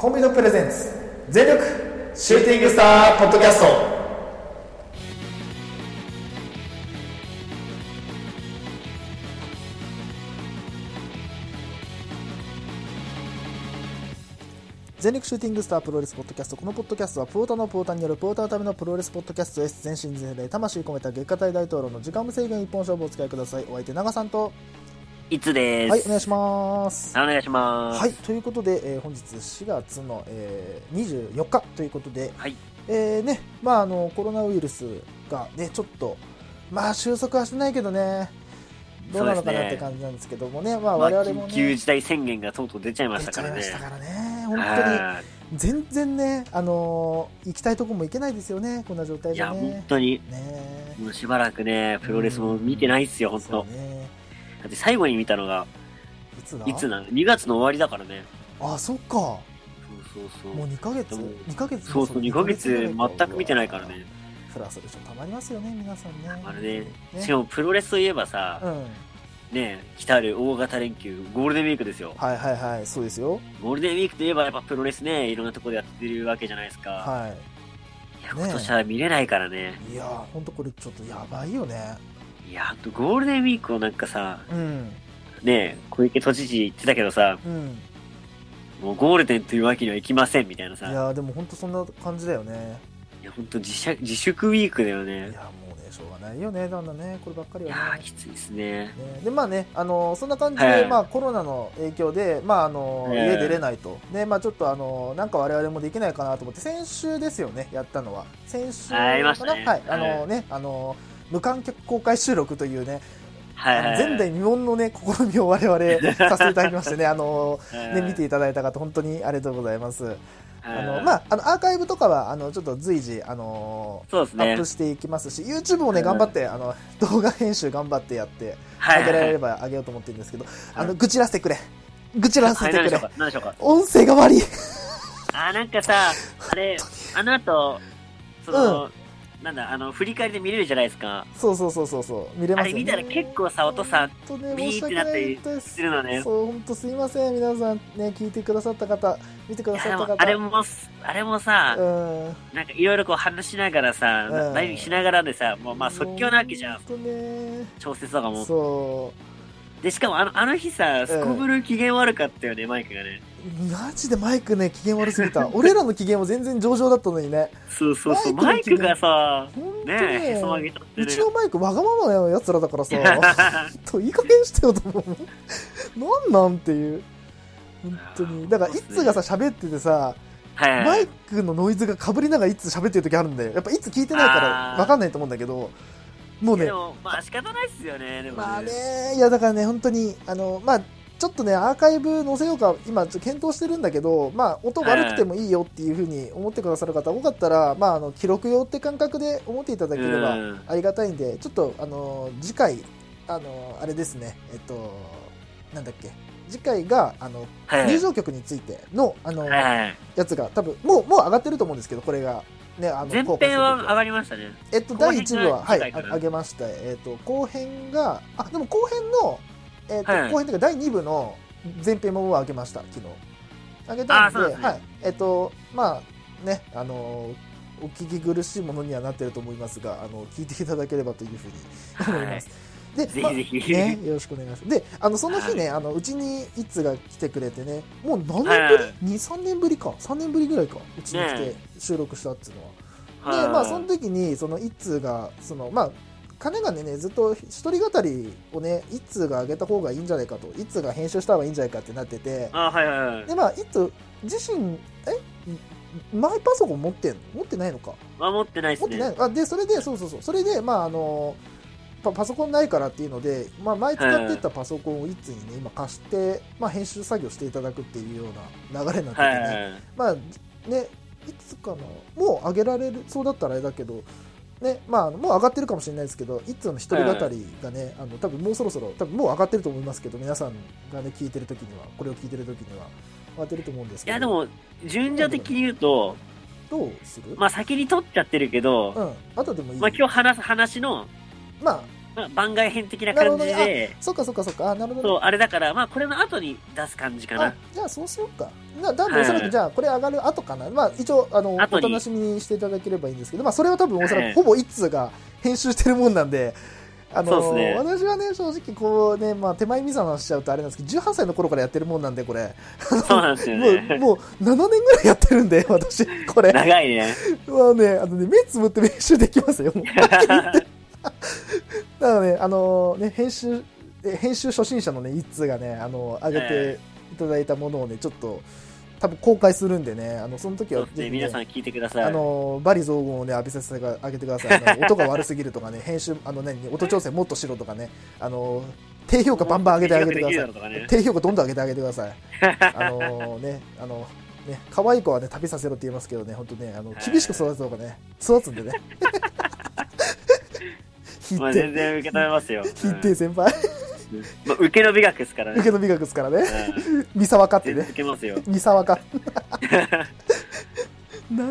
コンビのプレゼンツ全力シューティングスターポッドキャスト。全力シューティングスタープロレスポッドキャスト。このポッドキャストはポーターのポーターによるポーターのためのプロレスポッドキャストです。全身全霊魂込めた月下大大統領の時間無制限一本勝負をお使いください。お相手長さんといつです。はいお願いしますお願いします。はい、ということで、えー本日4月の、えー24日ということで、はい。えーねまあ、あのコロナウイルスが、ね、ちょっと、まあ、収束はしてないけどね、どうなのかなって感じなんですけどもね、まあ、まあ、我々も緊急ね、事態宣言がとうとう出ちゃいまし出ちゃいたからね。ましたからね、本当に、は全然ね、あのー行きたいとこも行けないですよね、こんな状態いいや、でね本。当に、ねもうしばらくね、プロレスも見てないっすよ、本そ当うねだって最後に見たのが、いつだ？いつなの ?2 月の終わりだからね。あ、そっか、そうそうそう。もう2ヶ月、でも2ヶ月そうそう、2ヶ月全く見てないからね。。フラストレーションたまりますよね、皆さんね。あれね、ねしかもプロレスといえばさ、うん。ね、来たる大型連休、ゴールデンウィークですよ。はいはいはい、そうですよ。ゴールデンウィークといえばやっぱプロレスね、いろんなところでやってるわけじゃないですか。はいや、今年は見れないからね。い。いやー、ほんとこれちょっとやばいよね。いや、ゴールデンウィークをなんかさ、うん。ね小池都知事言ってたけどさ、うん。もうゴールデンというわけにはいきませんみたいないさ、いや、でもほんとそんな感じだよね。ほんと自粛自粛ウィークだよいね。やー、もうね、しょうがないよね、だんだんね、こればっかりいやはね。ー、きついですね。ね、でまあね、あのーそんな感じで、はいまあ、コロナの影響で、まああの家出れないと、でまあ、ちょっと、あのーなんか我々もできないかなと思って先週ですよねやったのは先週ありましたねはいあのーねあのー無観客公開収録というね、はいはい、はい。前代未聞のね試みを我々させていただきましてね、あのーね見ていただいた方本当にありがとうございます。あのまあ、あのアーカイブとかはあのちょっと随時、あのね。アップ。していきますし YouTube もねうん。頑張ってあの動画編集頑張ってやってはいはいはい。上げられれば上げようと思ってるんですけど、あの愚痴らせてくれ。愚痴らせはい、てくれ、音声が悪い。あー、なんかさ、あれ、あの後、その、なんだ、あの、振り返りで見れるじゃないですか。そうそうそうそうそう見れますよ、ね、あれ見たら結構さ、音さ、本当ねビーってなったりすするのね。そう本当すいません皆さんね聞いてくださった方見てくださった方あれも、あれもさ、うんなんかいろいろこう話しながらさ、うんライブしながらでさ、もうまあ即興なわけじゃん。本当ね調節とかも。そうで、しかもあのあの日さ、すこぶる機嫌悪かったよね、マイクがね。マジでマイクね機嫌悪すぎた。俺らの機嫌は全然上々だったのにね。そうそうそう、マイクがさ、ねえ、へそ曲ねげちゃってうる。ちのマイクわがままなやつらだからさ。といい加減してよと思う。なんなんっていう。本当に。だからいつがさ喋っててさマイクのノイズがかぶりながらいつ喋ってる時あるんだよ。やっぱいつ聞いてないからわかんないと思うんだけどもうねまあ仕方ないっすよね、でもね。まあねいやだからね本当にあのまあちょっとねアーカイブ載せようか今ちょっと検討してるんだけどまあ音悪くてもいいよっていうふうに思ってくださる方多かったらまああの記録用って感覚で思っていただければうんありがたいんでちょっとあの次回あのあれですねえっとなんだっけ次回があの入場曲についてのあの。やつが多分もうもう上がってると思うんですけどこれがねあの前編は上がりましたね。えっと、後第編1部は、はい、上げました。えっと、後編が、あ、でも後編の、えっと、はい後編というか第2部の前編も上げました、昨日。上げたんで、ねはい。えっと、まあ、ね、あのお聞き苦しいものにはなってると思いますが、あの、聞いていただければというふうに思います。で、ぜまあひぜひ。ね、よろしくお願いします。で、あの、その日ね、あの、うちにいつが来てくれてね、もう何年ぶり、はいはい ?2、3年ぶりか。3年ぶりぐらいか。うちに来てね収録したっていうのは。はいでまあその時にその一通がそのまあ金がねずっと一人語りをね一通が上げた方がいいんじゃないかと一通が編集した方がいいんじゃないかってなっててあ、はいはいはい。でまあ一通自身え？マイパソコン持ってんの？持ってないのか？あ、持ってないっす持ってないあでそれでそうそうそうそれでまああのパパソコンないからっていうので、まあ、前使ってたパソコンを一通にね今貸して、まあ、編集作業していただくっていうような流れになっててね、はい。まあね、いつかな、もう上げられるそうだったらあれだけど、ね、まあ、もう上がってるかもしれないですけど、いつの一人語りがね、あの多分もうそろそろ、多分もう上がってると思いますけど、皆さんがね、聞いてるときには、これを聞いてるときには、上がってると思うんですけど、いやでも、順序的に言うと、どうする、まあ先に撮っちゃってるけど、うん、あとでもいい。まあ今日話す話の、まあ、まあ、番外編的な感じで、そっかそっかそっか。あ、なるほど。そう、あれだから、まあ、これの後に出す感じかあな。じゃあそうしようか。な多分はいおそらくじゃあこれ上がる後かな。まあ一応あのお楽しみにしていただければいいんですけど、まあそれは多分おそらはいくほぼ一通が編集してるもんなんで、あのね私はね正直こうねまあ手前味噌の話しちゃうとあれなんですけど、18歳の頃からやってるもんなんでこれ、そうなんですよもうね。もう7年ぐらいやってるんで私これ。長いね。まあね、あのね、目つぶって編集できますよ、もう。だからね、あのね、編集、え編集初心者のね、一通がね、あの、上げていただいたものをね、ちょっと、多分公開するんでね、あの、その時。はぜひ、ね、皆さん聞いてください。あの、バリ雑言をね、浴びさせてあげてください。音が 悪すぎるとかね、編集、あのね、音調整もっとしろとかね、あの、低評価バンバン上げてあげてください。低評価どんどん上げてあげてください。あのね、あの、ね、可愛い子はね、旅させろって言いますけどね、本当ね、あの、厳しく育てた方がね、育つんでね。必まあ、定全、然受け止めますよ。必定先輩、うんまあ、受けの美学ですからね。受けの美学ですからね。うん三沢かってね。受けますよ。三沢か。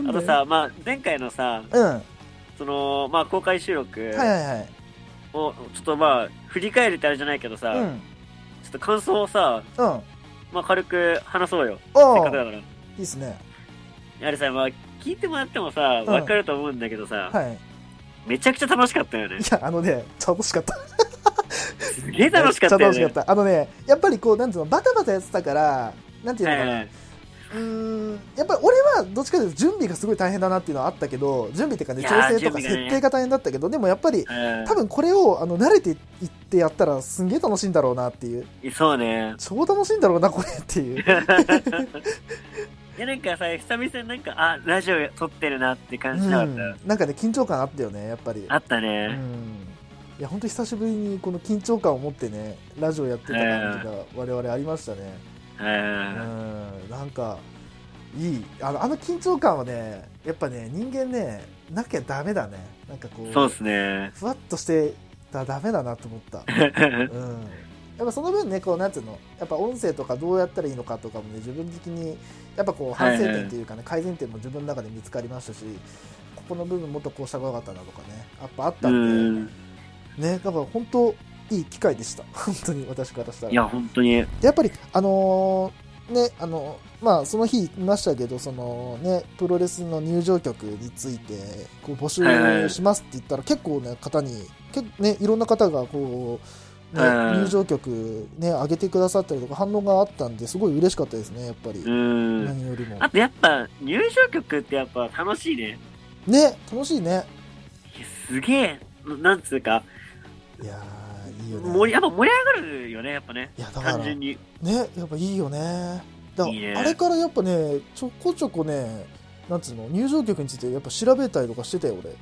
あとさ、まあ、前回のさ、うん。はその、まあ、公開収録いはいはい。を、ちょっとまあ、振り返るってあれじゃないけどさ、ちょうん。っと感想をさ、うん。まあ、軽く話そうよ。せっかくだから。いいっすね。あれさ、まあ、聞いてもらってもさ、うんわかると思うんだけどさ、はい。めちゃくちゃ楽しかったよねい。や、あのね、楽しかった。すげえ楽しかったよね。めっちゃ楽しかった。あのね、やっぱりこう、なんていうの、バタバタやってたから、なんていうのかな。はいはい。うーんやっぱり俺はどっちかというと準備がすごい大変だなっていうのはあったけど準備っていうかね調整とか設定が大変だったけどでもやっぱりうん多分これをあの慣れていってやったらすんげえ楽しいんだろうなっていうそうね。超楽しいんだろうなこれっていうい や、なんかさ、久々になんか、あ、ラジオ撮ってるなって感じなかった？うんなんかね緊張感あったよねやっぱりあったうね。んいや本当久しぶりにこの緊張感を持ってねラジオやってた感じが我々ありましたねう。うんんなんかいいあのあの緊張感はねやっぱね人間ねなきゃダメだねなんかこうそうっすね。ふわっとしてたらダメだなと思った。うん。やっぱその分ね、こう、なんつうの、やっぱ音声とかどうやったらいいのかとかもね、自分的に、やっぱこう、反省点っていうかね、改善点も自分の中で見つかりましたし、ここの部分もっとこうした方がよかったなとかね、やっぱあったうんん。で、ね、だから本当、いい機会でした。本当に私からしたら。いや、本当に。でやっぱり、あのーね、あの、まあ、その日言いましたけど、そのね、プロレスの入場曲について、こう、募集しますって言ったら、結構ね、方に、結構ね、いろんな方が、こう、ね、はい入場曲ね、上げてくださったりとか、反応があったんで、すごい嬉しかったですね、やっぱり。うん。何よりも。あとやっぱ、入場曲ってやっぱ楽しいね。ね、楽しいね。すげえ、なんつうか、いやー、いいよね。盛り、やっぱ盛り上がるよね、やっぱね。いや、だから、ね、単純に。やっぱいいよね。だからいいねあれからやっぱね、ちょこちょこね、なんつうの、入場曲についてやっぱ調べたりとかしてたよ、俺。い。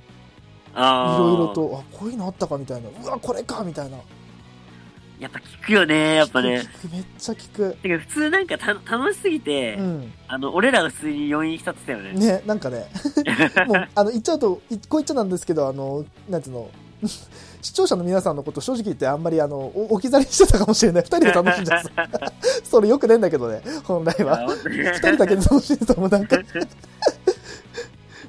ろいろ。と、あ、こういうのあったかみたいな。うわ、これかみたいな。やっぱ聞くよね、やっぱね。聞くめっちゃ聞く。てか普通なんかた楽しすぎて、うん。あの、俺らが普通に余韻浸ってたよね。ね、なんかね、もう、あの、言っちゃうと、一個言っちゃなんですけど、あの、なんていうの、視聴者の皆さんのこと正直言ってあんまりあの、お置き去りにしてたかもしれない。二人で楽しんじゃう。それよくねえんだけどね、本来は。二人だけで楽しんでたもん、なんか。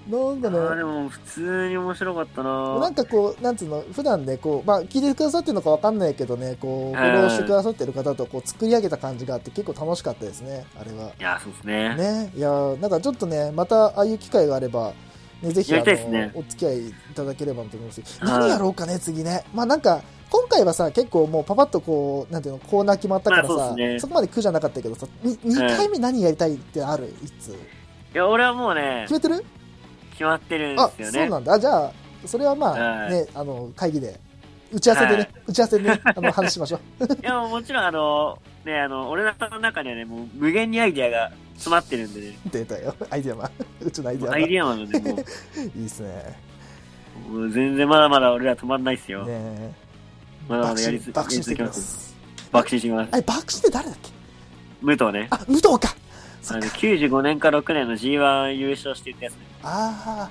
なんかあーでね、も普通に面白かったな。なんかこう、なんつうの、普段ね、こう、まあ、聞いてくださってるのかわかんないけどね、こう、フォローしてくださってる方とこう、作り上げた感じがあって結構楽しかったですね、あれは。いや、そうですね。ね、いやーなんかちょっとね、またああいう機会があれば、ね、ぜひ、ね。の、お付き合いいただければと思います。何やろうかね、次ね。まあなんか、今回はさ、結構もうパパッとこう、なんていうの、コーナー決まったからさ、まあそね。そこまで苦じゃなかったけどさ、に2回目何やりたいってある？いつ？いや、俺はもうね決、めてる？決まってるんあで、すよね。そうなんだ。あじゃあ、それはまあ、はいね、あの、会議で、打ち合わせでね、はい打ち合わせでね、あの、話しましょう。いや、もちろんあの、ね、あの、俺の中にはね、もう無限にアイディアが詰まってるんでね。出たよ。アイディアマン。うちのアイディアマン。アイディアマンなんで、もいいっすね。う、もう全然まだまだ俺ら止まんないっすよ。ねまだまだ爆やりつ心爆心していきます。爆心してきます。あれ、爆心って誰だっけ？武藤ね。あ、武藤かそあのっか。95年か6年の G1 優勝してたやつね。ああ、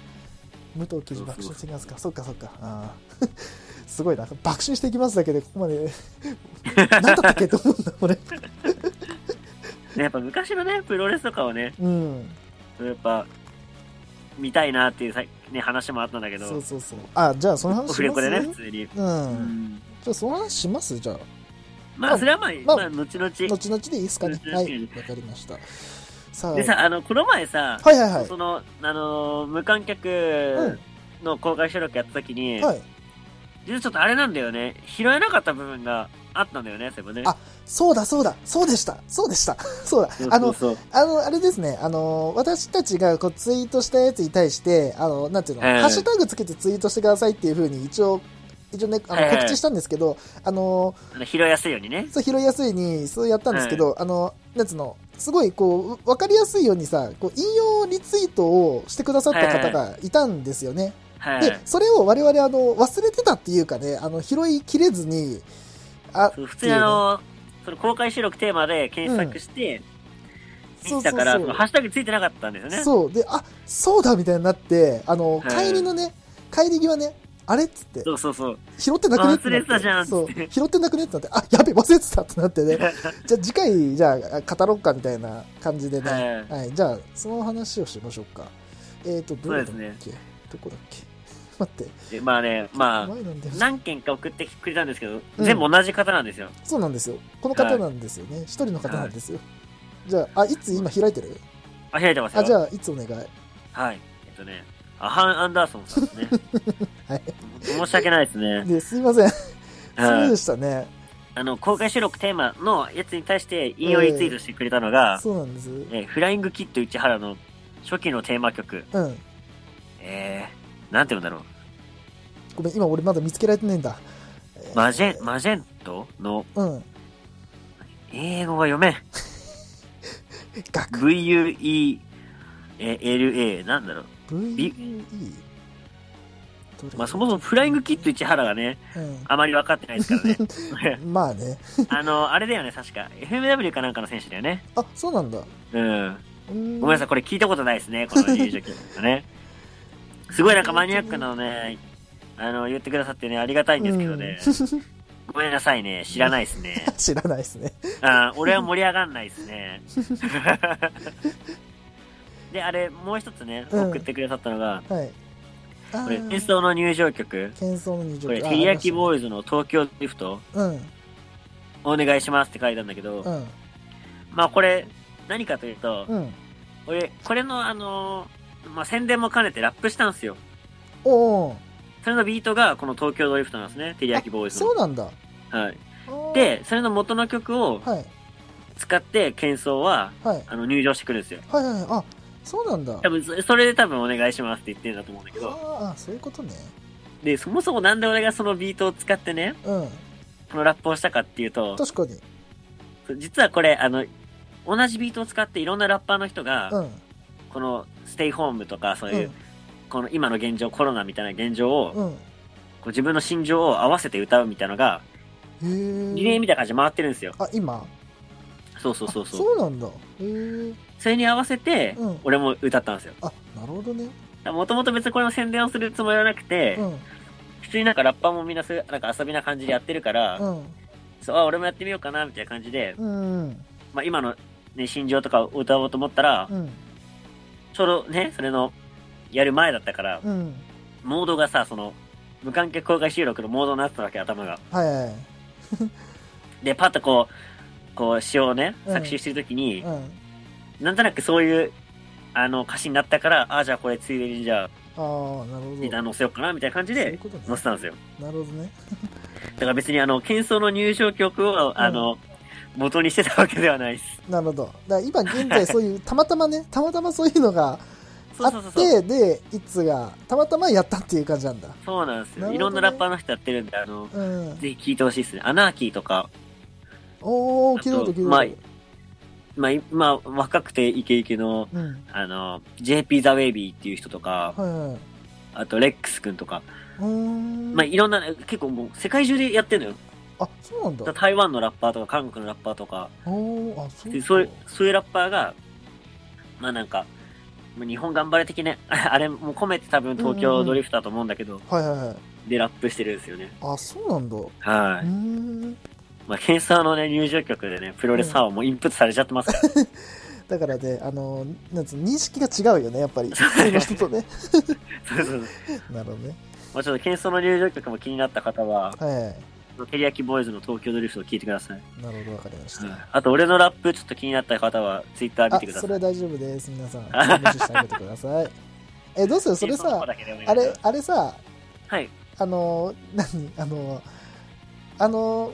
武藤記事爆心していきますか。そっかそっか。あー すごいな。爆心していきますだけで、ここまで、何だったっけと思うんだ、俺。ね やっぱ昔のね、プロレスとかをね、うん。やっぱ、見たいなっていうさ、ね、話もあったんだけど、そうそうそうあじゃあその話します？ね、普通に。う、うんん。じゃあその話します？じゃあまあ、それはまあ、まあまあ、後々。後々でいいですかねはいわかりましたでさ、あの、この前さ、はいはいはい。その、あのー無観客の公開収録やった時に、はい。実はちょっとあれなんだよね、拾えなかった部分があったんだよね、そういえばね。あそうだそうだ。そうでした。そうでした。そうだ。あのあの、あれですね、あの、私たちがこうツイートしたやつに対して、あの、なんていうの、はいハッシュタグつけてツイートしてくださいっていうふうに一応、一応ね、あのはいはい告知したんですけど、あの、拾いやすいようにね。そう拾いやすいに、そうやったんですけど、あの、なんつうの、すごいこう、わかりやすいようにさ、こう、引用リツイートをしてくださった方がいたんですよね。はい。で、それを我々、あの、忘れてたっていうかね、あの、拾いきれずに、あ、普通にあの、その公開収録テーマで検索して、そう見たから、そうそうそのハッシュタグついてなかったんですよね。そう。で、あ、そうだみたいになって、あの、はい帰りのね、帰り際ね、あれっつって、そうそうそう。拾ってなくね？って。忘れてたじゃんそう。拾ってなくね？ってなって、あ、やべ、忘れてたってなってね。じゃあ次回、じゃあ語ろうかみたいな感じでね。ははい。じゃあ、その話をしましょうか。えっ、ー、と、どれだっけ、そうでどこだっけ？待って。でまあね、まあ、何件か送ってくれたんですけど、うん全部同じ方なんですよ。そうなんですよ。この方なんですよね。一、人の方なんですよ。じゃあ、あ、いつ今開いてる？あ、開いてますよ。あ、じゃあ、いつお願い？はい。えっとね、アハン・アンダーソンさんですね。はい。申し訳ないですね。で、すいません。そうはいでしたね。あの、公開収録テーマのやつに対して引用リツイートしてくれたのが、そうなんです。えーフライングキット市原の初期のテーマ曲、うん。えー、なんて言うんだろう。ごめん、今俺まだ見つけられてねえんだ。えーマジェン、マジェントのうん。英語が読めん。学 VUELA、なんだろう。れ？まあそもそもフライングキット市原がね、うあまり分かってないですからね。ん。まあね。あの、あれだよね、確か。FMW かなんかの選手だよね。あ、そうなんだ。うん。ごめんごめんなさい、これ聞いたことないですね、この入場曲ね。すごいなんかマニアックなのね、あの、言ってくださってね、ありがたいんですけどね。ごめんなさいね、知らないですね。知らないですね。あー俺は盛り上がんないですね。で、あれ、もう一つね、うん送ってくださったのが、はい。あこれ、ー演奏の入場曲。喧騒の二乗これ、テリヤキボーイズの東京リフト、うん。お願いしますって書いたんだけど、うん。まあこれ、何かというと、うん。俺、これのあのーまあ宣伝も兼ねてラップしたんですよ。おーそれのビートがこの東京ドリフトなんですね、テリヤキボーイズの。そうなんだ。はい。で、それの元の曲をはい。使って、喧騒は、はい。あの、入場してくるんですよ。はいはいはい。あ、そうなんだ。多分、そそれで多分お願いしますって言ってるんだと思うんだけど、ああ、そういうことね。で、そもそもなんで俺がそのビートを使ってね、うん。このラップをしたかっていうと、確かに。実はこれ、あの、同じビートを使っていろんなラッパーの人が、うん。このステイホームとか、そういう、うんこの今の現状、コロナみたいな現状を、こうん。う自分の心情を合わせて歌うみたいなのが、へえ。リレーみたいな感じで回ってるんですよ。あ、今？そうそうそうあそう。そうなんだ。へえ。それに合わせてうん、俺も歌ったんですよ。あ、なるほどね。もともと別にこれの宣伝をするつもりはなくて、うん。普通になんかラッパーもみんなそういうなんか遊びな感じでやってるから、うん。そうあ、俺もやってみようかな、みたいな感じで、うん。まあ今のね、心情とかを歌おうと思ったら、うん。ちょうどね、それの、やる前だったから、うん。モードがさ、その、無観客公開収録のモードになってたわけ、頭が。はいはいはい。で、パッとこう、こう、詩をね、うん作詞してるときに、うん。なんとなくそういう、あの、歌詞になったから、あ、じゃあこれついでにじゃあ、ああ、なるほど。載せようかな、みたいな感じで。載せたんですよ。なるほどね。だから別にあの、喧騒の入場曲を、あの、元にしてたわけではないです。なるほど。だから今現在そういう、たまたまね、たまたまそういうのがあ。って、で、いつが、たまたまやったっていう感じなんだ。そうなんですよ。ねいろんなラッパーの人やってるんで、あの、うん。ぜひ聴いてほしいですね。アナーキーとか、おー、聞いたこと聞いたことまあまあ、今、若くてイケイケの、うん。あの、JP ザ・ウェイビーっていう人とか、はいはい。あと、レックス君とか。まあ、いろんな、結構もう、世界中でやってるのよ。あ、そうなんだ。台湾のラッパーとか、韓国のラッパーとか、あ、そうそういう、そういうラッパーが、まあなんか、まあ日本頑張れ的ね、あれも込めて多分東京ドリフトだと思うんだけど、はいはいはい。でラップしてるんですよね。あ、そうなんだ。うはい。ーん。まあ、ケンサーのね、入場曲でね、プロレスファンはもうインプットされちゃってますから。だからね、あの、なんつ認識が違うよね、やっぱり。普通の人とね。そうそうそう。なるほどね。まあちょっと、喧騒の入場曲も気になった方は、はい。テリヤキボーイズの東京ドリフトを聞いてください。なるほど、わかりました。あと、俺のラップちょっと気になった方は、ツイッター見あてください。それは大丈夫です皆さん無視してあげてください えどうする？それさあれあれさはい。あの何？あのあの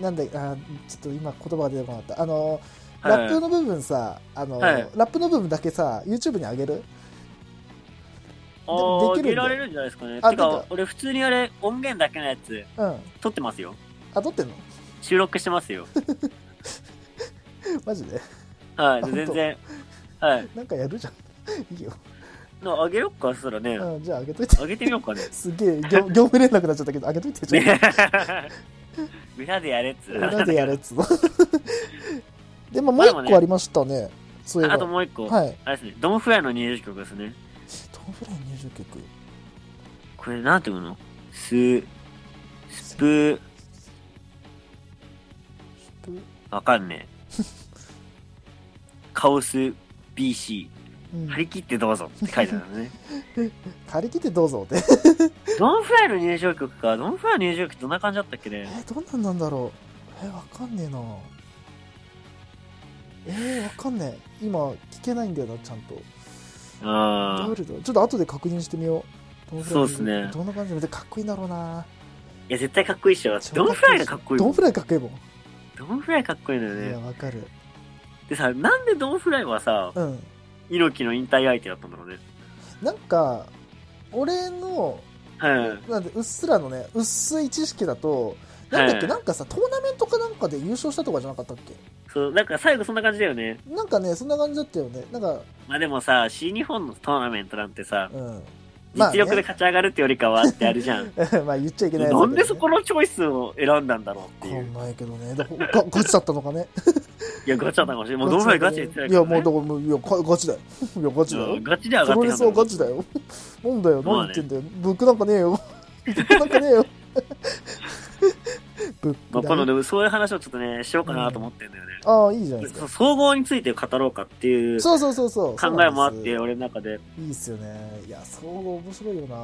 なんだあちょっと今言葉が出てこなかったあのはいラップの部分さあの、はいラップの部分だけさ YouTube に上げる？あー、できるられるんじゃないですかね。あてか俺普通にあれ、音源だけのやつ、うん撮ってますよ。あ撮ってんの？収録してますよ。マジで？はい。全然。はい。なんかやるじゃん いいよ、なあげよっか、そしたらね。うん、じゃあ上げといてあげてみようかね。すげえ業業務連絡になっちゃったけど上げといてじ 裏でやれっつう。裏でやれっつ でももう一個ありましたねそういえばあともう一個。はいあれですね。ドンフライの入場曲ですね。トム・フライ入場曲これ、なんていうの？ス、スプ、わかんねえ。カオス BC。うん張り切ってどうぞって書いてあるのね。張り切ってどうぞってドンフライの入場曲か。ドンフライの入場曲どんな感じだったっけえね。ー、どんなんなんだろうえー、わかんねえなえー、わかんねえ今聞けないんだよなちゃんとあどれだちょっと後で確認してみようそうっすねどんな感じでかっこいいんだろうないや、絶対かっこいいっしょ。ドンフライがかっこいい。ドンフライかっこいいもん、ドンフライかっこいいのよいやね。わかるでさ、なんでドンフライはさ、うん猪木の引退相手だったんだろうね。なんか俺のはい。なんでうっすらのね薄い知識だとなんだっけ、はい。なんかさトーナメントかなんかで優勝したとかじゃなかったっけ？そう、なんか最後そんな感じだよね。なんかねそんな感じだったよね。なんかまあでもさ、新日本のトーナメントなんてさ、うん実力で勝ち上がるってよりかはってあるじゃん。まあ言っちゃいけないね。なんでそこのチョイスを選んだんだろうっていう。わかんないけどね。ガチだったのかね。いや、ガチだったかもしれない。もうドンフライガチで言ってたけど、ね。いやもうだからもういやかガチだよ。いやガチだよ。うんガチで上がってたプロレスはガチだよ。なんだよ。何言ってんだよ。ブックなんかねえよ。ブックなんかねえよブッまあ、クだね。今度でもそういう話をちょっとね、しようかなと思ってんだよね。ああいいじゃないですか。総合について語ろうかっていう考そうそうそうそう。そうえもあって、俺の中で。いいっすよね。いや総合面白いよな。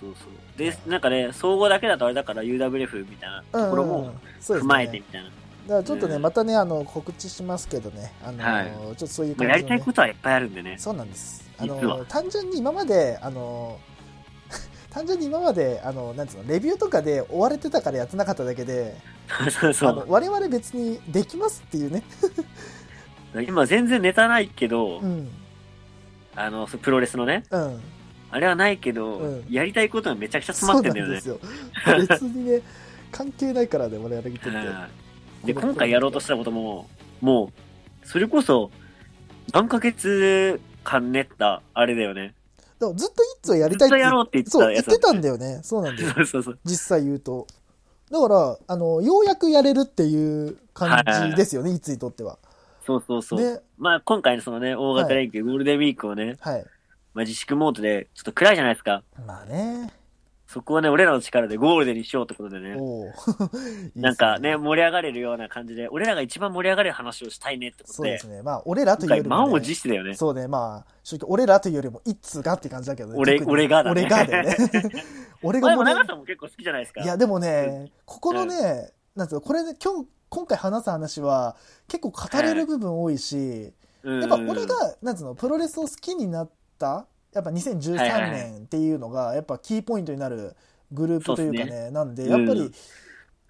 そうそうそう。で、なんかね、総合だけだとあれだから UWF みたいなところも踏まえてみたいな。だからちょっとね、うん。またねあの告知しますけどね。あの、はい。ちょっとそういうまあ、感じの、ね。やりたいことはいっぱいあるんでね。そうなんです。あの単純に今まであの単純に今まであのなんつうのレビューとかで追われてたからやってなかっただけでそうそう。あの我々別にできますっていうね、今全然ネタないけど、うん。あの、プロレスのね、うん、あれはないけど、うん。やりたいことがめちゃくちゃ詰まってんだよね。そうなんですよ。別にね 関係ないからね我々にとって、はい。で、今回やろうとしたことも、もう、それこそ、何ヶ月間練った、あれだよね。でもずっと一つはやりたいずっとやろうって言ってたそう言ってたんだよね。そうなんだよ。そうそうそう。実際言うと。だからあのようやくやれるっていう感じですよね、い。つにとっては。そうそうそう。ねまあ、今回のそのね、大型連休、ゴールデンウィークをね、はい。まあ、自粛モードで、ちょっと暗いじゃないですか。まあねそこをね、俺らの力でゴールデンにしようってことで ね。なんかね、盛り上がれるような感じで、俺らが一番盛り上がれる話をしたいねってことで。そうです、ね。まあ俺らというよりも、ね、満を持してだよね。そうね。まあ正直俺らというよりも一通がって感じだけどね。俺俺がだね。俺がだよね。俺まあでもがもね長さんも結構好きじゃないですか。いやでもねここのね、なんつうのこれね今日今回話す話は結構語れる部分多いし、うん、やっぱ俺がなんつうのプロレスを好きになったやっぱ2013はいはいはい年っていうのがやっぱキーポイントになるグループというかねそうっなんでやっぱり、うん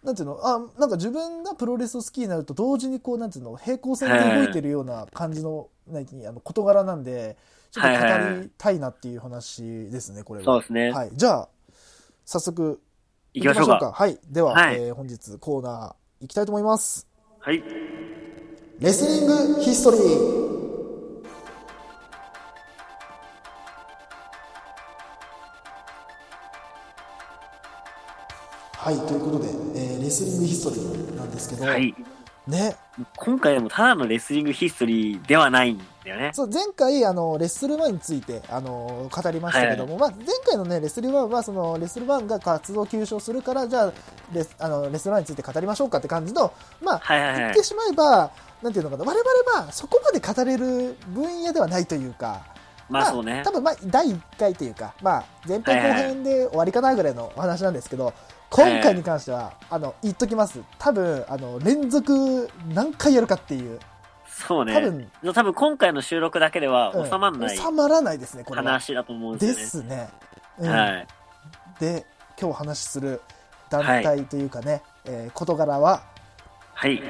なんていうのあなんか自分がプロレスを好きになると同時にこうなんていうの平行線で動いてるような感じの,、何あの事柄なんでちょっと語りたいなっていう話ですねこれは。そうですね。はい、じゃあ早速行きましょうか。はいでは、はいえー本日コーナー行きたいと思います。はい。レスリングヒストリーはいということで、えーレスリングヒストリーなんですけど、はい。ね今回でもただのレスリングヒストリーではないんだよね。そう前回あのレッスル1についてあの語りましたけども、まあ、前回の、ね、レッスル1はそのレッスル1が活動休止するからじゃあレスあのレッスル1について語りましょうかって感じの、まあはいはいはい言って。しまえばなんていうのかな我々はそこまで語れる分野ではないというか。まあそうね多。分まあ第1回というか、まあ、前編後編で終わりかなぐらいのお話なんですけど、今回に関しては、あの言っときます多分あの連続何回やるかっていうそうね。多分多分今回の収録だけではうん収まんない収まらないですねこれは話だと思うんでよね。ですすね、うんはい。で今日お話しする団体というかね、えー事柄ははい。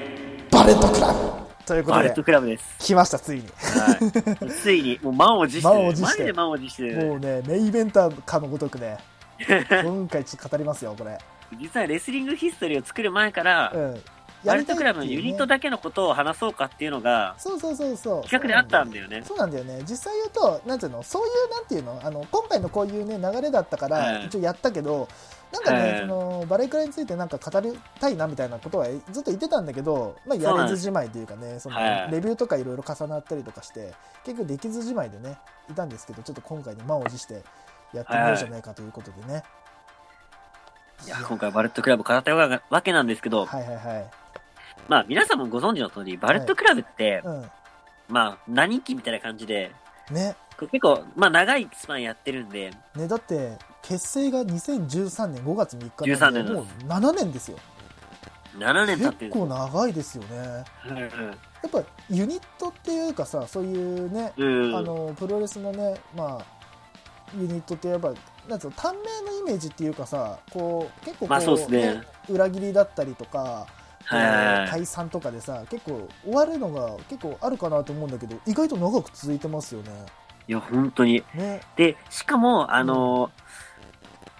バレットクラブということでバレットクラブです。来ましたついに。はい。ついに、もう満を持してる。満を持して。満を持して。る。もうねメインイベンターかのごとくね 今回ちょっと語りますよこれ、実はレスリングヒストリーを作る前から、うん、バレットクラブのユニットだだけのことを話そうかっていうのが、そうそうそうそう。企画であったんだよね。そうなんだよね。実際言うとなんていうの？そういうなんていうの？あの今回のこういうね流れだったから、はい。一応やったけどなんかね、はいそのバレークラについてなんか語りたいなみたいなことはずっと言ってたんだけど、まあ、やれずじまいというかねそのはい。レビューとかいろいろ重なったりとかして結局できずじまいでねいたんですけどちょっと今回に満を持してやってみようじゃないかということでね、いや、今回バレットクラブ語ったわけなんですけど、はいはいはい。まあ皆さんもご存知の通り、バレットクラブって、うまあ何期みたいな感じで、んね結構、まあ長いスパンやってるんで、ねだって結成が2013年5月3日13年のなんでもう7年ですよ。7年経ってる結構長いですよね。うんやっぱユニットっていうかさそういうね、うん。あのプロレスのねまあユニットってやっぱなんつうの短命のイメージっていうかさこう結構こう、まあそうですね。裏切りだったりとか、はい解散とかでさ結構終わるのが結構あるかなと思うんだけど意外と長く続いてますよね。いや、本当に。ね。で、しかも、あのー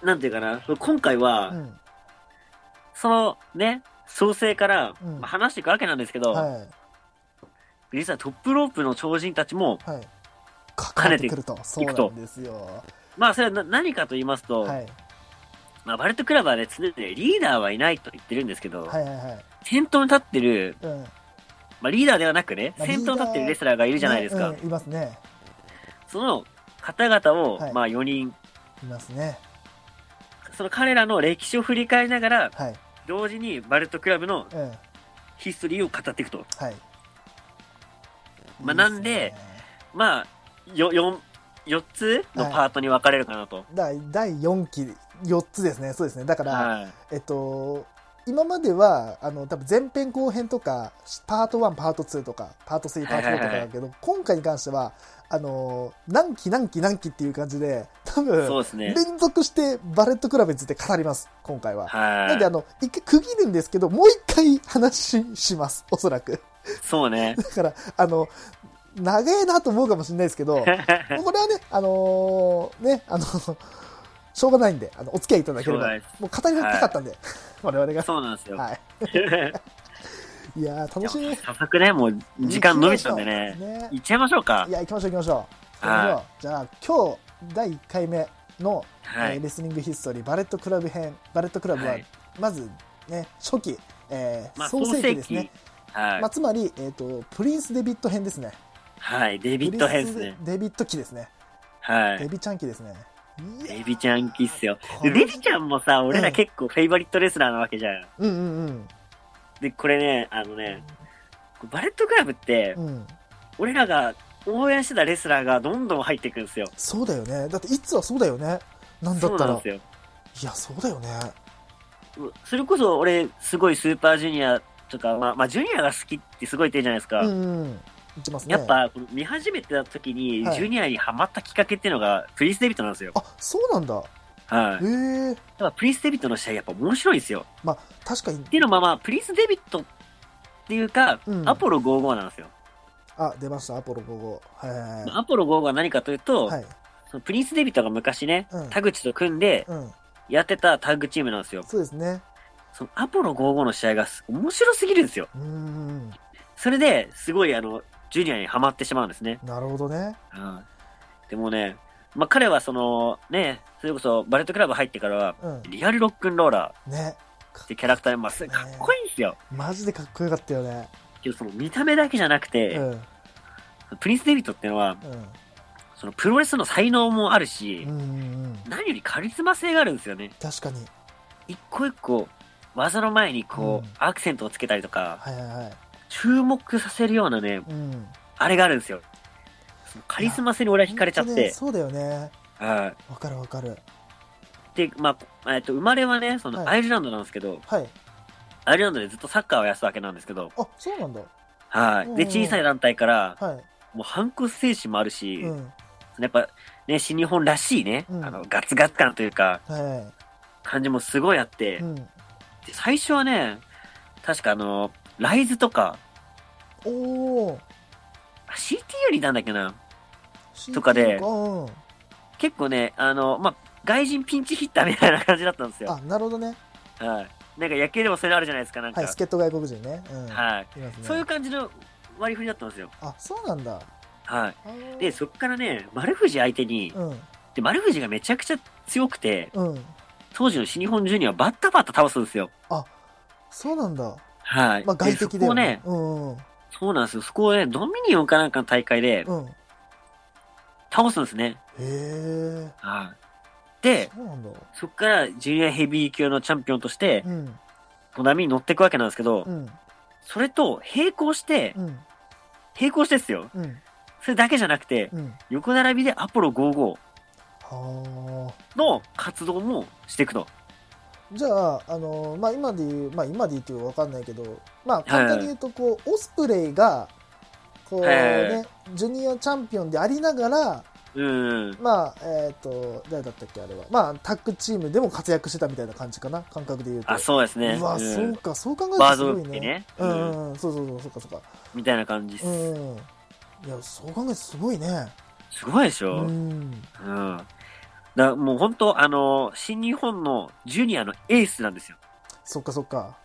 なんていうかな、今回は、うんそのね、創生から、話していくわけなんですけど、はい実はトップロープの超人たちも、はい。かかってくると。そうなんですよ。まあそれはな何かと言いますと、はい。まあバレットクラブはね、常にリーダーはいないと言ってるんですけど、はいはいはい。先頭に立ってる、うん。まあリーダーではなくね、まあ先頭に立ってるレスラーがいるじゃないですか。ねうんいますね。その方々を、はい。まあ4人、いますねその彼らの歴史を振り返りながら、はい。同時にバレットクラブのうんヒストリーを語っていくと。はい。まあなんでまあ、よ、4、4つのパートに分かれるかなと。第第4期4つですね。そうですね。だから、はい。えっと今まではあの多分前編後編とかパート1パート2とかパート3パート4とかだけど、今回に関してはあの何期何期何期っていう感じで多分そうですね。連続してバレットクラブについて語ります今回は、なんではあの一回区切るんですけどもう一回話します おそらくい。そうね。だからあの長えなと思うかもしれないですけど これはね、あのーね、あの、しょうがないんで、あの、お付き合いいただければもう語りたかったんで、我々が。そうなんですよ。はい。いやー、楽しみ。早速ね、もう時間伸びちゃうんでね。ね行っちゃいましょうかい。や、行きましょう行きましょう。はじゃあ、今日、第1回目の、はいえーレスリングヒストリー、バレットクラブ編、バレットクラブは、はいまず、ね、初期、えーまあ、創成期ですね。はいまあ、。つまり、えっ、と、プリンス・デビッド編ですね。はい。デビッド編ですね。デビッド期ですね。はい。デビちゃん期ですね。デビちゃん期っすよ。でデビちゃんもさ、俺ら結構フェイバリットレスラーなわけじゃん。うんうんで、これね、あのね、バレットクラブってう、ん。うん。俺らが応援してたレスラーがどんどん入っていくんですよ。そうだよね。だって、いつはそうだよね。なんだったら。いそうなんですよ。や、そうだよね。それこそ俺、すごいスーパージュニアとか、まあ、まあ、ジュニアが好きってすごい言ってるじゃないですか。うんうん。言ってますね。やっ、ぱ、この見始めてた時に、はいジュニアにハマったきっかけっていうのが、プリンス・デビットなんですよ。あ、そうなんだ。はい。へえ。やっぱプリンス・デビットの試合やっぱ面白いんですよ。まあ、確かにっ。ていうのもまあ、プリンス・デビットっていうか、うんアポロ55なんですよ。あ、出ました、アポロ55。はいはいアポロ55は何かというと、はい。はい。そのプリンス・デビットが昔ね、うん田口と組んでうん。やってたタッグチームなんですよ。そうですね。そのアポロ55の試合がす面白すぎるんですよ。うーん。それで、すごいあの、ジュニアにハマってしまうんですね。なるほどね。うん。でもね、まあ、彼はその、ね、それこそバレットクラブ入ってからは、うん。リアルロックンローラね。ーってキャラクター、まあ、すかっこいいんですよ。マジでかっこよかったよね。けどその見た目だけじゃなくて、うん。プリンス・デビットっていうのは、そのプロレスの才能もあるし、うん。うんうんうん。何よりカリスマ性があるんですよね。確かに。一個一個、技の前にこう、うんアクセントをつけたりとか、はいはいはい。注目させるようなね、うん。あれがあるんですよ。カリスマ性に俺は惹かれちゃって、そうだよね。はわかるわかる。い。で、まあ、えっと、生まれはね、その、はいアイルランドなんですけど、はい。アイルランドでずっとサッカーをやってたわけなんですけど、あ、そうなんだ。はい。で、うん小さい団体から、はい。もう反骨精神もあるし、うん。やっぱ、ね、新日本らしいね、うんあの、ガツガツ感というか、は感じもすごいあって、い。うん。で最初はね、確かあの、ライズとか、おー。あ CTU にいたんだっけな。CT とかでうん。結構ね、あの、まあ、外人ピンチヒッターみたいな感じだったんですよ。あ、なるほどね。はい。なんか野球でもそういうのあるじゃないですか、なんか。はい、助っ人外国人ね。うん。はい。ね。そういう感じの割り振りだったんですよ。あ、そうなんだ。はい。で、そっからね、丸藤相手に、うん。で、丸藤がめちゃくちゃ強くて、うん。当時の新日本ジュニアをバッタバッタ倒すんですよ。そうなんだ。はい。まあ、外敵でね。そこをね、うんうん。そうなんですよ。そこをね、ドミニオンかなんかの大会でうん。へ倒すんですね。え。はい。で、そこからジュニアヘビー級のチャンピオンとしてう、ん。波に乗っていくわけなんですけど、うん。それと並行して、うん。並行してですよ。うん。それだけじゃなくて、うん。横並びでアポロ55はの活動もしていくと。あ。じゃあ、あのまあ、今で言う、まあ、今で言うっていうかわかんないけど、まあ、簡単に言うと、こう、オスプレイが、こうはいね、ジュニアチャンピオンでありながら、うん。まあ、えっ、と、誰だったっけ、あれは。まあ、タッグチームでも活躍してたみたいな感じかな、感覚で言うと。あ、そうですね。うわ、んそうか、そう考えるとすごいね。ね。ううんん、うん、そうそうそう、そうか、そうか。みたいな感じです。うん。いや、そう考えるとすごいね。すごいでしうょ、うん、ん。だもう本当、あの、新日本のジュニアのエースなんですよ。そっか、そっか。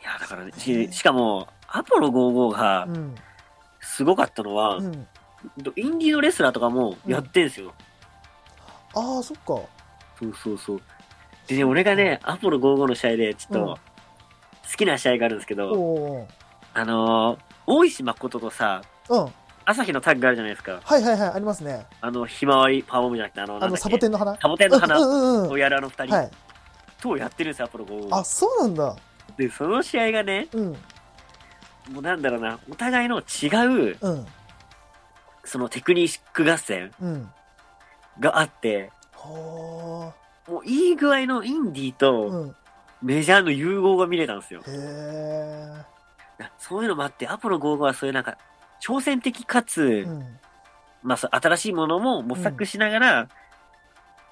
いや、だからね、ししかも、アポロ55がうん。すごかったのは、うん。インディーのレスラーとかもやってんすよ。ああ、そっか。そうそうそう。でね、俺がね、アポロ55の試合で、ちょっと、うん好きな試合があるんですけど、おーあのー大石誠とさ、うん。はい朝日のタッグあるじゃないですか。はいはい、ありますね。あの、ひまわりパワーボムじゃなくて、あの、あの、サボテンの花？サボテンの花をやるあの二人はい。とやってるんですよ、アポロ55。あ、そうなんだ。で、その試合がね、うん。もうなんだろうな、お互いの違う、うん。そのテクニック合戦うん。があって、はもういい具合のインディーあ。とうん。メジャーの融合が見れたんですよ。へそういうのもあって、アポロ55はそういうなんか、挑戦的かつ、え。うん。まあそう新しいものも模索しながら、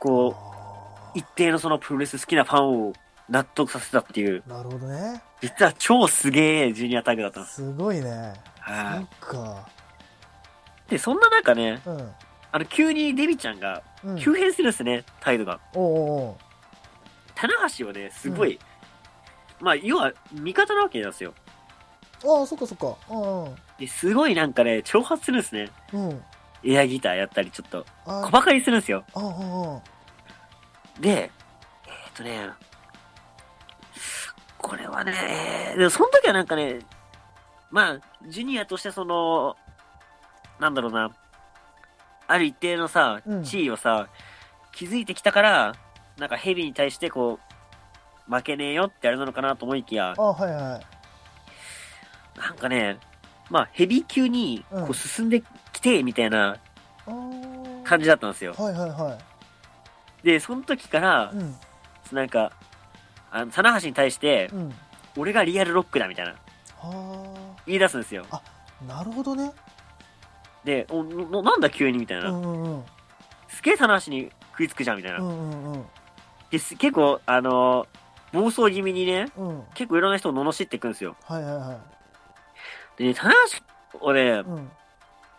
こう、あ一定のそのプロレス好きなファンを納得させたっていう、ーなるほどね。実は超すげえジュニアタッグだったす。すごいね。そっはい。か。で、そんな中ね、うん。あの、急にデビちゃんがうん。急変するんですね、態度が。おうお棚橋はね、すごい、まあ、要は、味方なわけなんですよ。ああ、そっかそっか。うんですごいなんかね、挑発するんですね。うん。うん。エアギターやったり、ちょっと、あ小馬鹿にするんですよ。あ、あで、えーっとね、これはね、えーでもその時はなんかね、まあ、ジュニアとしてその、なんだろうな、ある一定のさうん、地位をさ、築いてきたから、なんかヘビに対してこう、負けねえよってあれなのかなと思いきやあ、あ、はいはい。なんかね、まあ、ヘビー級にこう進んできて、みたいな感じだったんですよ。はいはいはで、その時からい。、うん。なんか、あの、棚橋に対して、うん。俺がリアルロックだみたいな、は言い出すんですよ。あ。なるほどね。で、おのなんだ急にみたいな。うんうんうん。すげえ棚橋に食いつくじゃんみたいな。うんうんうん。です結構、あのー暴走気味にね、うん。結構いろんな人を罵っていくんですよ。はいはいはでね、棚橋をねい。、うん。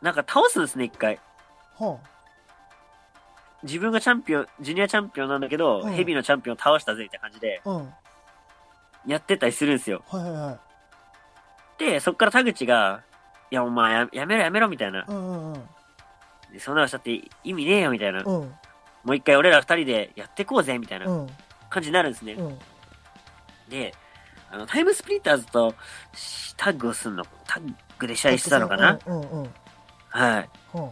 なんか倒すんですね、一回。は自分がチャンピオン、ジュニアチャンピオンなんだけど、うんヘビーのチャンピオンを倒したぜみたいな感じで、あ。うん。やってったりするんですよ。はいはいはい。で、そっから田口が、いや、お前ややめろやめろみたいな。うんうんうん。でそんなのしたって意味ねえよみたいな。もうん。う一回俺ら二人でやってこうぜみたいなうん。感じになるんですね。うん。で、あの、タイムスプリッターズとタッグをすんの、タッグで試合してたのかな、うんうんうん。はい。うん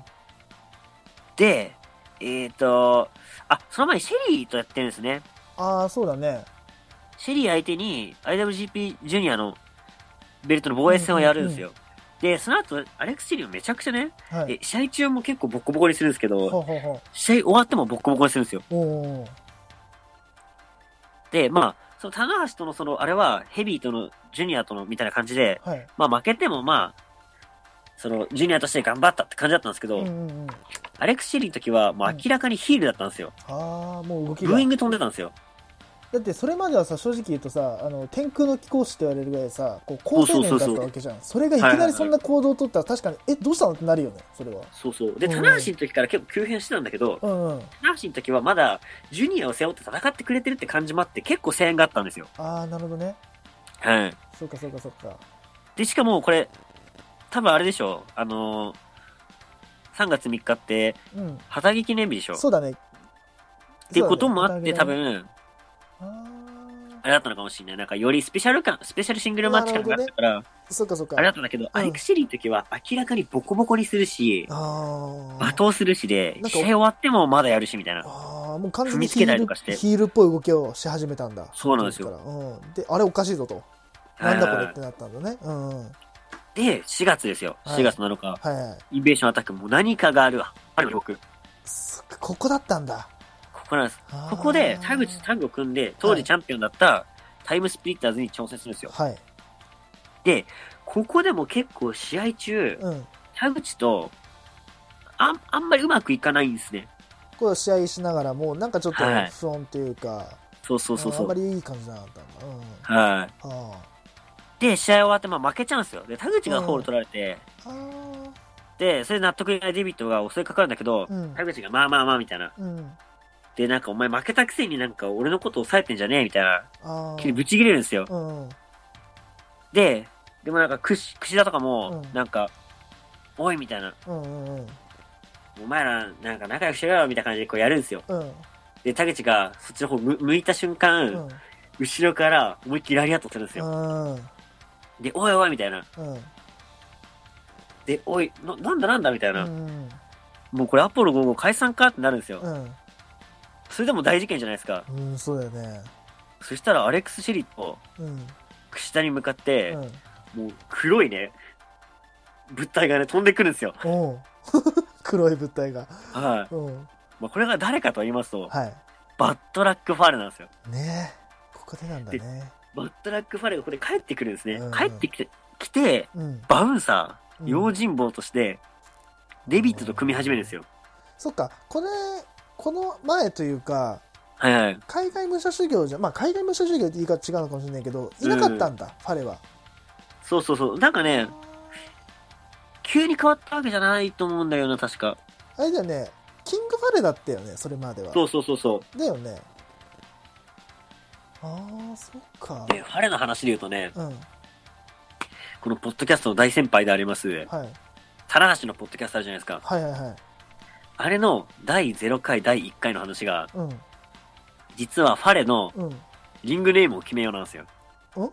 で、えっ、と、あ、その前にシェリーとやってるんですね。ああ、そうだね。シェリー相手に IWGP ジュニアのベルトの防衛戦をやるんですよ。で、その後、アレックス・シェリーをめちゃくちゃね、はい。え試合中も結構ボッコボコにするんですけど、ほうほうほ試合終わってもボッコボコにするんですよ。で、まあ、その棚橋とのその、あれはヘビーとのジュニアとのみたいな感じで、はい。まあ負けてもまあ、その、ジュニアとして頑張ったって感じだったんですけど、うんうんうん。アレックス・シェリーの時はもう明らかにヒールだったんですよ。ああ、もう動きがブーイング飛んでたんですよ。だってそれまではさ正直言うとさあの天空の貴公子と言われるぐらいさこう高青年だったわけじゃん。それがいきなりそんな行動を取ったら確かにえどうしたの？ってなるよねそれは。そうそう。で、うん。棚橋の時から結構急変してたんだけど、うんうん。棚橋の時はまだ、ジュニアを背負って戦ってくれてるって感じもあって、結構声援があったんですよ。ああなるほどね。はい。そうかそうかそうか。で、しかもこれ、多分あれでしょあのー、3月3日って、うん。旗木記念日でしょそうだね。っていうこともあって、多分、ああれだったのかもしれない。なんか、よりスペシャル感、スペシャルシングルマッチ感があったから、ーそうかそうか。あれだったんだけど、アレクシェリーの時は明らかにボコボコにするし、罵倒するしで試合終わってもまだやるしみたいな。あーもう完全に踏みつけたヒールりとかして。ヒールっぽい動きをし始めたんだ。そうなんですよ。うん、であれおかしいぞと。なんだこれってなったんだね。うんうん。で、4月ですよ。はい。4月7日。はいはい。インベーションアタックもう何かがあるわ。ある僕。そっかここだったんだここなんです。ここで、田口とタッグを組んで、当時チャンピオンだったタイムスプリッターズに挑戦するんですよ。はいで、ここでも結構試合中、うん田口と、あん、あんまりうまくいかないんですね。こう試合しながらもなんかちょっとはい不穏っていうか、そうそうそうそう。あんまりいい感じじゃなかったんだうんはい。あで、試合終わって、まあ負けちゃうんですよ。で、田口がフォール取られて、ーあで、それで納得いかないデビットが襲いかかるんだけど、うん田口がまあまあまあみたいな。ーうんで、なんかお前負けたくせになんか俺のこと抑えてんじゃねえみたいな。あ急にぶち切れるんですよ。うんで、でもなんか、くし、串田とかもう、んなんか、おいみたいな。うんうんうんお前ら、なんか仲良くしろよみたいな感じでこうやるんですよ。うんで、田口がそっちの方む向いた瞬間、うん後ろから思いっきりラリアットするんですよ。うんで、おいおいみたいな。うんで、おい、ななんだなんだみたいな。うんもうこれアポロ5号解散かってなるんですよ。うんそれでも大事件じゃないですか。うんそうだよね。そしたらアレックス・シェリーとうん。串田に向かって、うん。もう黒いね、物体がね、飛んでくるんですよ。おう。黒い物体が。はい。うん。まあ、これが誰かと言いますと、はい。バッドラック・ファーレなんですよ。ねえ。ここでなんだね。バッドラック・ファーレがこれ帰ってくるんですね。うん。帰ってきて、来て、うん。バウンサー、うん。用心棒として、デビットと組み始めるんですよ。そっか。これこの前というかはいはい。海外武者修行じゃまあ海外武者修行って言い方違うのかもしれないけどいなかったんだ、ファレはそうそうそう。なんかね、急に変わったわけじゃないと思うんだよな、確か。あれだよねキングファレだったよねそれまではそうそうそうそう。だよねああそっかで、ファレの話で言うとね、うんこのポッドキャストの大先輩であります、はい棚橋のポッドキャストあるじゃないですか。はいはいはいあれの第0回、第1回の話が、うん。実はファレのうん。リングネームを決めようなんですよ。ん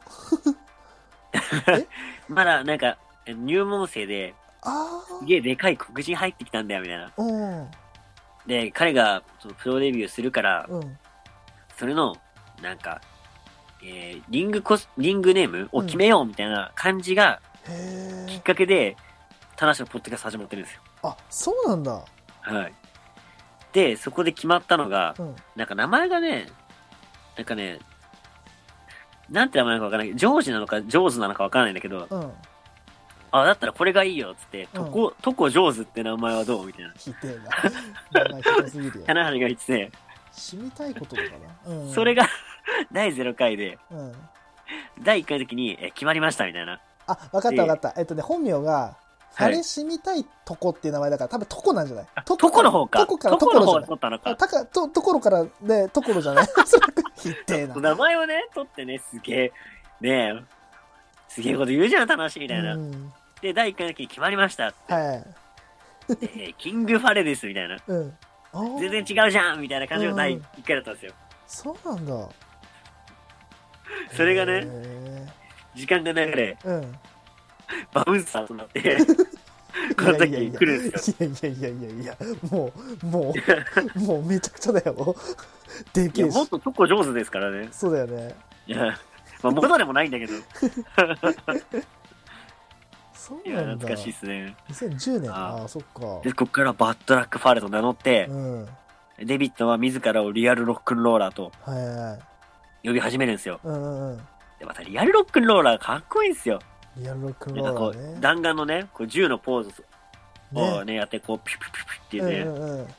まだなんか、入門生で、あすげえでかい黒人入ってきたんだよ、みたいな。あうん。で、彼がそのプロデビューするから、うん。それの、なんか、えー、リングコス、リングネームを決めようみたいな感じがきっかけで、田無のポッドキャスト始まってるんですよ。あそうなんだはい。で、そこで決まったのが、うん。なんか名前がね、なんかね、なんて名前かわからない。ジョージなのか、ジョーズなのかわからないんだけど、うん。あ、だったらこれがいいよ、つって、うん。トコ、トコジョーズって名前はどうみたいな。ひでえな。名前ひどすぎるよ。棚橋が言ってて、死にたいことだな、うん、それが第0回で、うん。第1回の時に、え決まりました、みたいな。あ分かった分かった。えっとね本名があはい。れ死にたいとこっていう名前だから多分とこなんじゃない？あとトコの方か。とこからところじゃない。取ったのか。あたかとところからねところじゃない？ひな。名前をね、取ってね、すげえ、ねえ、すげえこと言うじゃん、楽しいみたいな。うん。で、第1回の時に決まりましたって、はい。えーキングファレです、みたいな。うん。全然違うじゃんみたいな感じが第うん1回だったんですよ。そうなんだ。それがね、へ時間が流れ、うん。バウンサーとなって、この時に来るんですよ。いやいやいやいやいや、もう、もう、もうめちゃくちゃだよ。でいや、けえし。もっとチョコ上手ですからね。そうだよね。いや、まあ、元でもないんだけど。そういや、なんだ。懐かしいっすね。2010年。あああ、そっか。で、こっからバッドラックファーレと名乗ってう、ん。デビットは自らをリアルロックンローラーとはいはいはい。呼び始めるんですよ。うんうんうん。で、またリアルロックンローラーかっこいいんですよ。リアルロックンなんかこう、ローラーね。弾丸のね、こう銃のポーズをねね、やって、こう、ピュピュピュピュっていううね、んうんうん。こ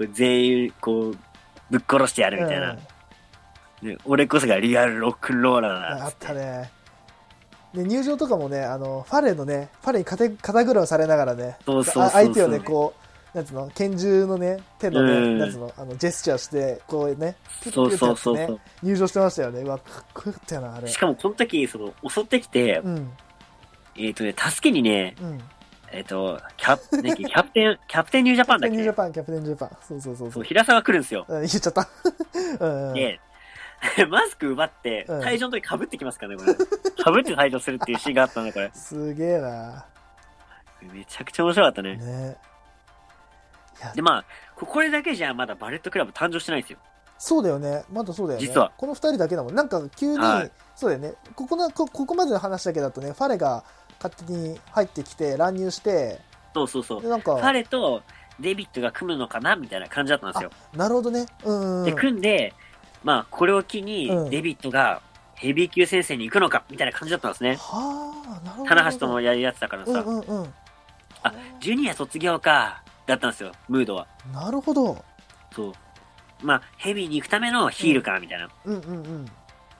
う全員、こう、ぶっ殺してやるみたいな。うんね、俺こそがリアルロックンローラーだあったね。で、入場とかもね、あの、ファレのね、ファレに肩肩車されながらね、そうそうそうそうあ相手をね、こう、なんつうの、拳銃のね、手のね、うんなんつうの、あの、ジェスチャーして、こうね、ピュッそうピュッそうね、。入場してましたよね。うわ、かっこよかったよな、あれ。しかもこの時、その、襲ってきて、うん、えっ、とね、助けにね、うん。えっ、と、キャプ、ね、キャプテン、キャプテンニュージャパンだっけ？キャプテンジャパン、キャプテンジャパン。そうそうそうそそう、う。平沢来るんですよ。うん、言っちゃった。うん マスク奪って、うん退場の時被ってきますからね、これ。被って退場するっていうシーンがあったんだ、これ。すげえな。めちゃくちゃ面白かったね。ね。で、まあ、ここれだけじゃまだバレットクラブ誕生してないんですよ。そうだよね。まだそうだよね。実はこの二人だけだもん。なんか急に、はいそうだよね。ここなこ、ここまでの話だけだとね、ファレが勝手に入ってきて、乱入して、そうそうそう。で、なんか、ファレとデビットが組むのかなみたいな感じだったんですよ。なるほどね。うん、うん。で、組んで、まあ、これを機にうん、デビットがヘビー級先生に行くのかみたいな感じだったんですね。はあ、なるほど。棚橋ともやり合ってたからうんさ、うんうん。あジュニア卒業か、だったんですよ、ムードは。なるほど。そう。まあ、ヘビーに行くためのヒールか、みたいな。うんうんうん。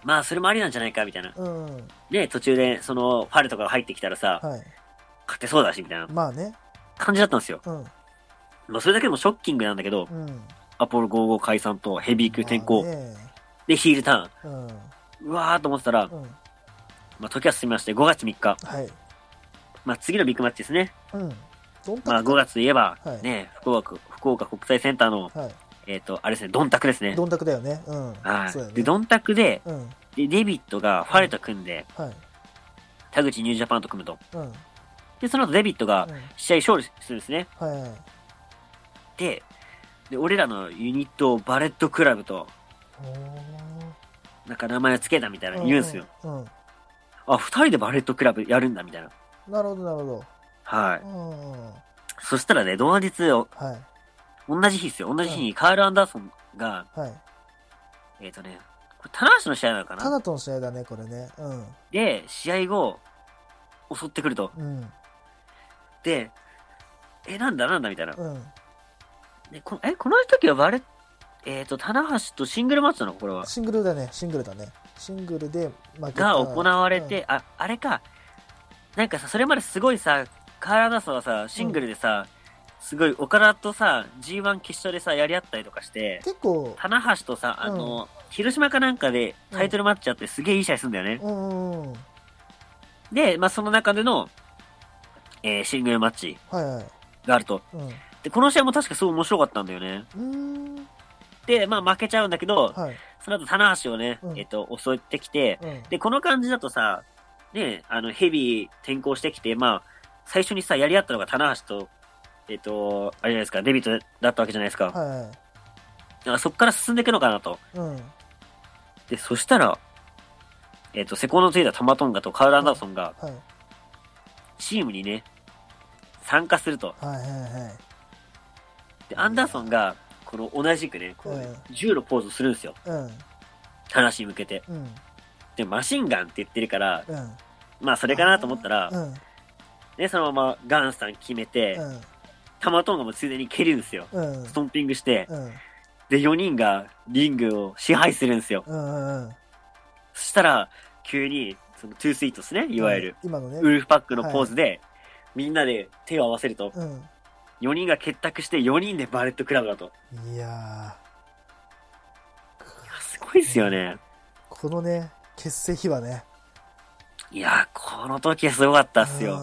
まあ、それもありなんじゃないか、みたいな。うんうん。で、途中で、その、ファレとかが入ってきたらさ、はい。勝てそうだし、みたいなまあね。感じだったんですよ。うん。まあ、それだけでもショッキングなんだけど、うん。アポロ55解散とヘビー級転向、まあねで、ヒールターン。うん。うわーと思ってたら、うん。まあ、時は進みまして、5月3日。はい。まあ、次のビッグマッチですね。うん。まあ、5月といえば、はいね、福岡、福岡国際センターの、はい。えっ、と、あれですね、ドンタクですね。どんたくだよね。うん。はい。で。ドンタクで、うん。でデビットがファレと組んで、はい。田口ニュージャパンと組むと。うん。で、その後デビットがうん試合勝利するんですね。はいはい。で、で、俺らのユニットをバレットクラブと、おなんか名前を付けたみたいなー言うんすよ。。うん。うんあ、二人でバレットクラブやるんだ、みたいな。なるほど、なるほはい。そしたらね、同日、おはい。同じ日ですよ。同じ日にカール・アンダーソンが、はい。えっ、とね、これ、棚橋の試合なのかな？タナトの試合だね、これね。うん。で、試合後、襲ってくると。うん。で、え、なんだなんだみたいな。うん。でこのえ、この時はバレ、えっ、と、棚橋とシングルマッチなの？これは。シングルだね、シングルだね。シングルで負けた。が行われて、あ、あれか。なんかさ、それまですごいさ、カーラダスはさ、シングルでさ、すごい岡田とさ、G1 決勝でさ、やり合ったりとかして、結構、棚橋とさ、あの、広島かなんかでタイトルマッチあってすげえいい試合するんだよね。うん。で、まあその中での、えーシングルマッチはいはい。があると。うん。で、この試合も確かすごい面白かったんだよね。で、まあ負けちゃうんだけど、はい。その後棚橋をね、うんえっ、と、襲ってきて、うん。で、この感じだとさ、ね、あの、ヘビー転向してきて、まあ、最初にさ、やり合ったのが棚橋と、えっ、と、あれじゃないですか、デビットだったわけじゃないですか。はいはい。だからそっから進んでいくのかなと。うん。で、そしたら、えっ、と、セコンドついたタマトンガとカール・アンダーソンが、はい。チームにね、参加すると。はいはいはい。で、アンダーソンが、この同じくね、こうう、銃のポーズをするんですよ。うん。話に向けて。うん。で、マシンガンって言ってるから、うん。まあ、それかなと思ったら、うん。ね、そのままガンさん決めて、うん。タマトンガもついでに蹴るんですよ。うんス。トンピングして、うん。で、4人がリングを支配するんですよ。うん。うん。そしたら、急に、そのトゥースイートですね、いわゆる。今のね。ウルフパックのポーズで、みんなで手を合わせると、うん。4人が結託して4人でバレットクラブだと。いやすごいっすよね。ー、このね、結成秘話ね。いや、この時はすごかったっすよ。